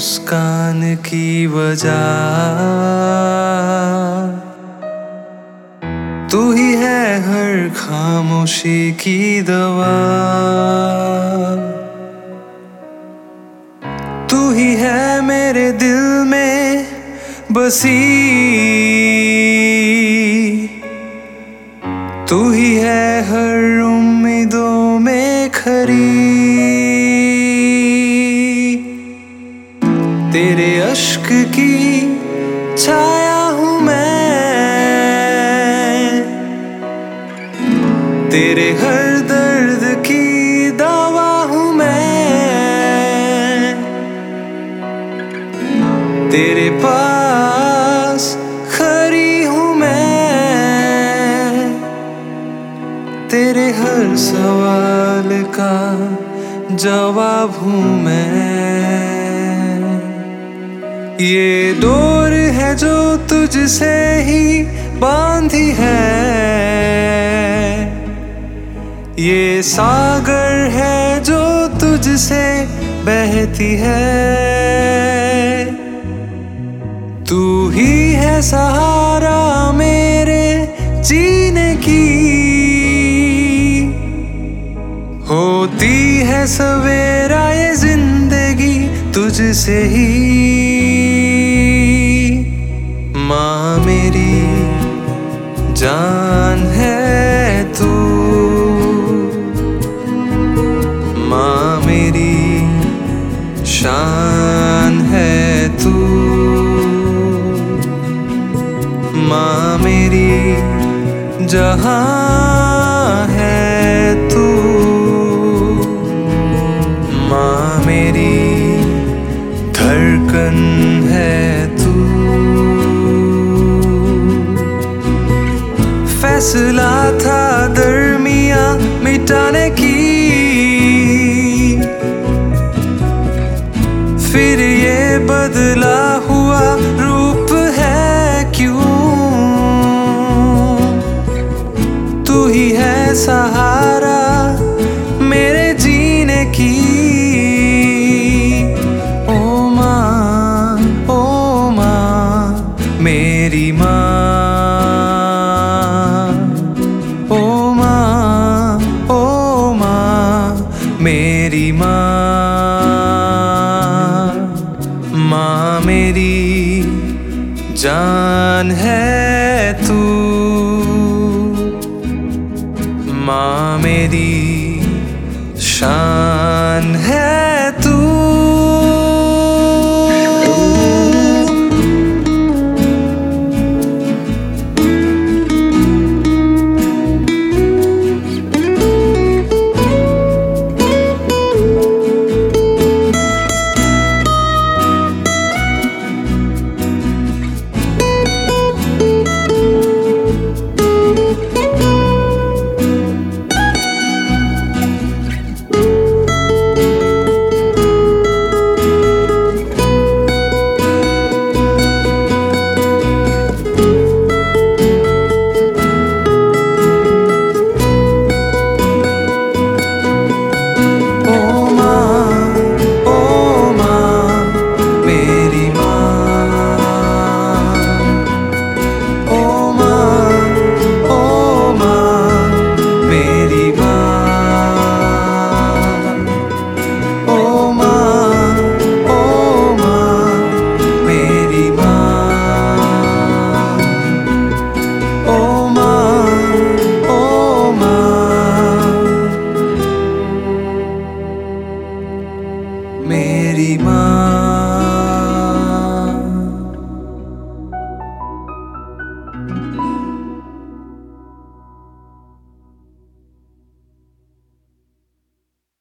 मुस्कान की वजह। तू ही है हर खामोशी की दवा। तू ही है मेरे दिल में बसी। तू ही है हर उम्मीदों में खरी। तेरे अश्क की छाया हूँ मैं। तेरे हर दर्द की दवा हूँ मैं। तेरे पास खरी हूँ मैं। तेरे हर सवाल का जवाब हूँ मैं। ये डोर है जो तुझसे ही बांधी है। ये सागर है जो तुझसे बहती है। तू ही है सहारा मेरे जीने की। होती है सवेरा ये ज़िंदगी तुझसे ही। जान है तू। माँ मेरी शान है तू। माँ मेरी जहाँ फैसला था दरमिया मिटाने की। फिर ये बदला हुआ रूप है क्यों? तू ही है सहारा मेरे जीने की। ओ माँ ओ माँ, मेरी जान है तू। माँ मेरी शान है